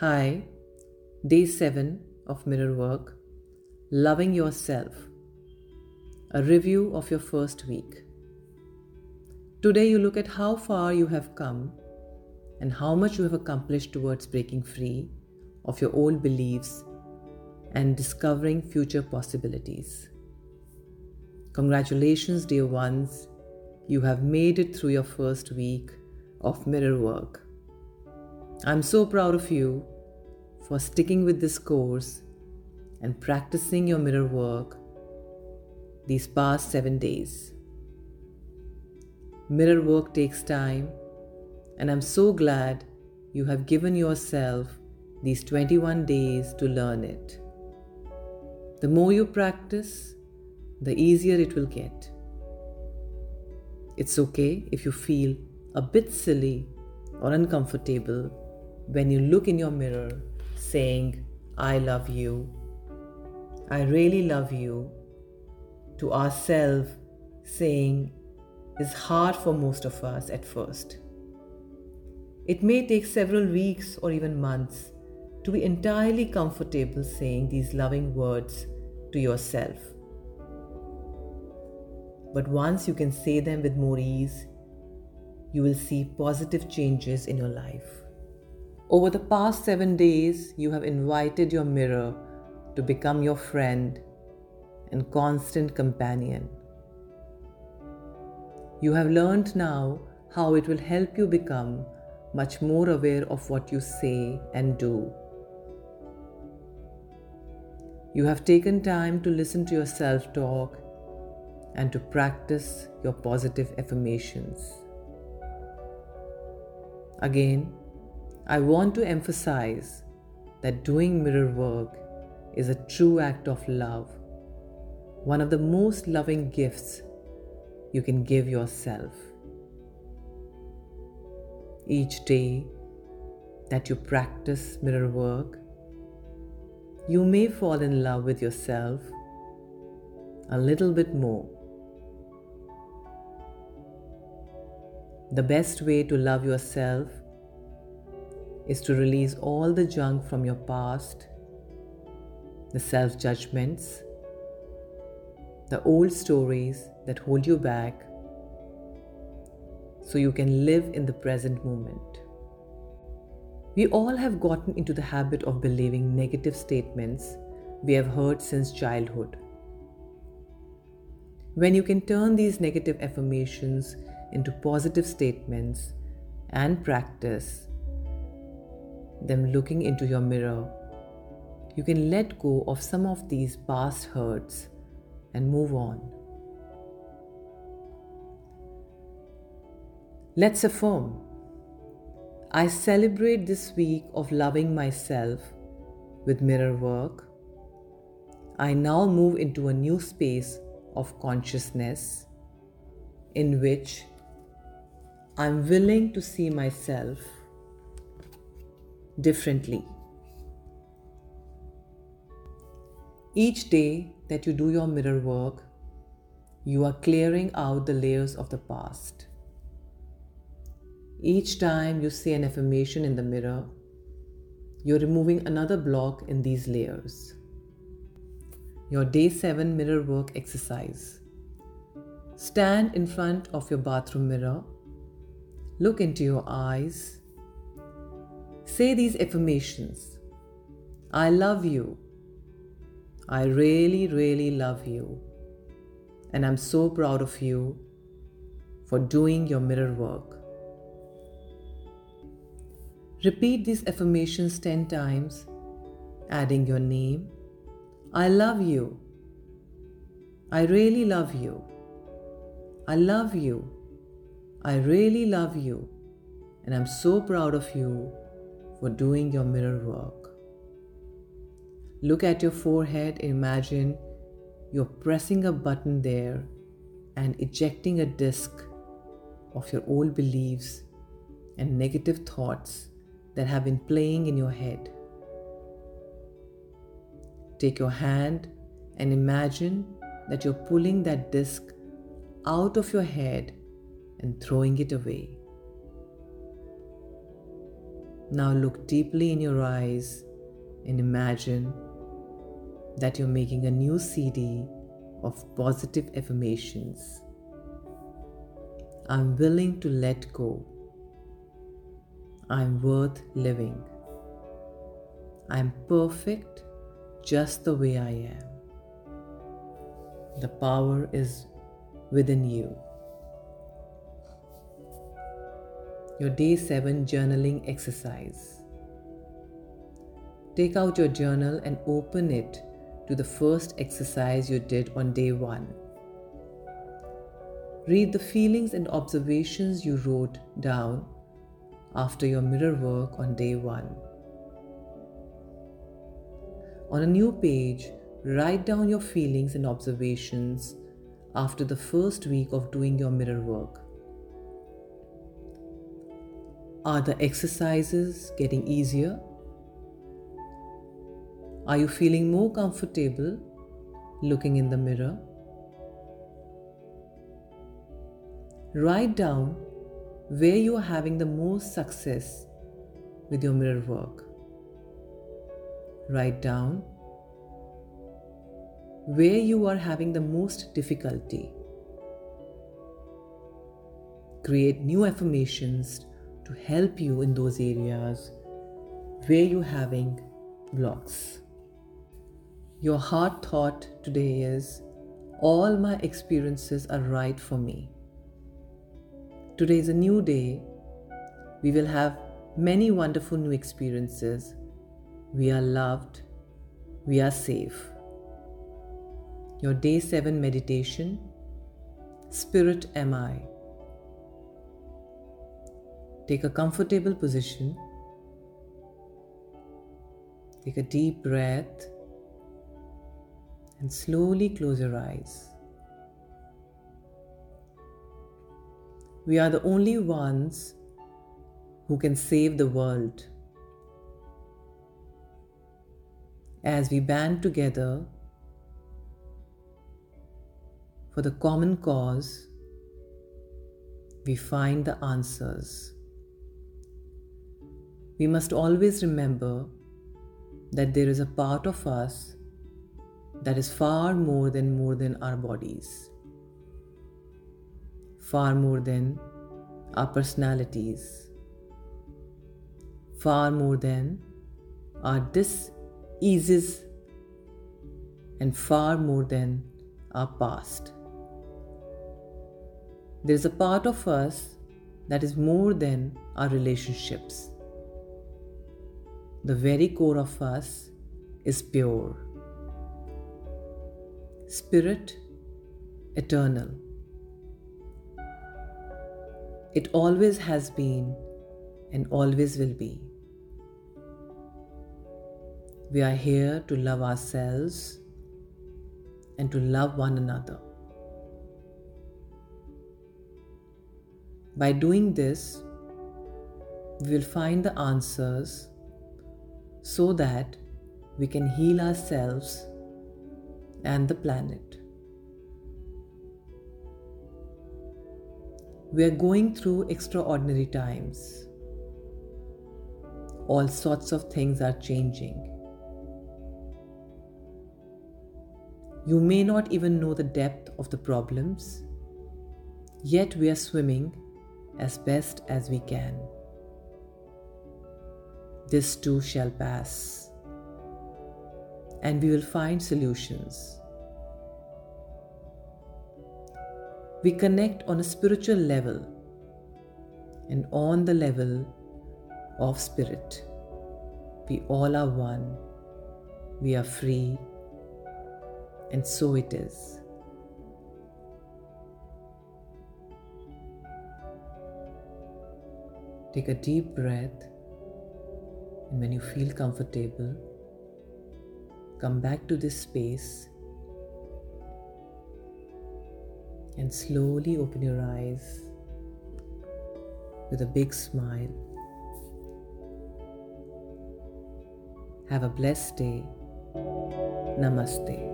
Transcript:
Hi, day 7 of mirror work Loving Yourself. A review of your first week. Today, you look at how far you have come and how much you have accomplished towards breaking free of your old beliefs and discovering future possibilities. Congratulations, dear ones, you have made it through your first week of mirror work. I'm so proud of you for sticking with this course and practicing your mirror work these past seven days. Mirror work takes time, and I'm so glad you have given yourself these 21 days to learn it. The more you practice, the easier it will get. It's okay if you feel a bit silly or uncomfortable when you look in your mirror saying, I love you, I really love you, to ourselves saying is hard for most of us at first. It may take several weeks or even months to be entirely comfortable saying these loving words to yourself. But once you can say them with more ease, you will see positive changes in your life. Over the past seven days, you have invited your mirror to become your friend and constant companion. You have learned now how it will help you become much more aware of what you say and do. You have taken time to listen to your self talk and to practice your positive affirmations. Again, I want to emphasize that doing mirror work is a true act of love, one of the most loving gifts you can give yourself. Each day that you practice mirror work, you may fall in love with yourself a little bit more. The best way to love yourself is to release all the junk from your past, the self judgments, the old stories that hold you back, so you can live in the present moment. We all have gotten into the habit of believing negative statements we have heard since childhood. When you can turn these negative affirmations into positive statements and practice, them looking into your mirror, you can let go of some of these past hurts and move on. Let's affirm I celebrate this week of loving myself with mirror work. I now move into a new space of consciousness in which I'm willing to see myself differently. Each day that you do your mirror work, you are clearing out the layers of the past. Each time you say an affirmation in the mirror, you're removing another block in these layers. Your day 7 mirror work exercise. Stand in front of your bathroom mirror, look into your eyes, Say these affirmations I love you. I really, really love you. And I'm so proud of you for doing your mirror work. Repeat these affirmations 10 times, adding your name. I love you. I really love you. I love you. I really love you. And I'm so proud of you for doing your mirror work. Look at your forehead, imagine you're pressing a button there and ejecting a disk of your old beliefs and negative thoughts that have been playing in your head. Take your hand and imagine that you're pulling that disk out of your head and throwing it away. Now look deeply in your eyes and imagine that you're making a new CD of positive affirmations. I'm willing to let go. I'm worth living. I'm perfect just the way I am. The power is within you. Your day 7 journaling exercise. Take out your journal and open it to the first exercise you did on day 1. Read the feelings and observations you wrote down after your mirror work on day 1. On a new page, write down your feelings and observations after the first week of doing your mirror work. Are the exercises getting easier? Are you feeling more comfortable looking in the mirror? Write down where you are having the most success with your mirror work. Write down where you are having the most difficulty. Create new affirmations to help you in those areas where you're having blocks. Your heart thought today is All my experiences are right for me. Today is a new day. We will have many wonderful new experiences. We are loved. We are safe. Your day 7 meditation Spirit am I. Take a comfortable position. Take a deep breath and slowly close your eyes. We are the only ones who can save the world. As we band together for the common cause, we find the answers. We must always remember that there is a part of us that is far more than more than our bodies far more than our personalities, far more than our diseases, and far more than our past. There is a part of us that is more than our relationships. The very core of us is pure. Spirit, eternal. It always has been and always will be. We are here to love ourselves and to love one another. By doing this, we will find the answers so that we can heal ourselves and the planet. We are going through extraordinary times. All sorts of things are changing. You may not even know the depth of the problems, yet we are swimming as best as we can. This too shall pass, and we will find solutions. we connect on a spiritual level and on the level of spirit. We all are one, we are free, and so it is. Take a deep breath, and when you feel comfortable, come back to this space and slowly open your eyes with a big smile. Have a blessed day. Namaste.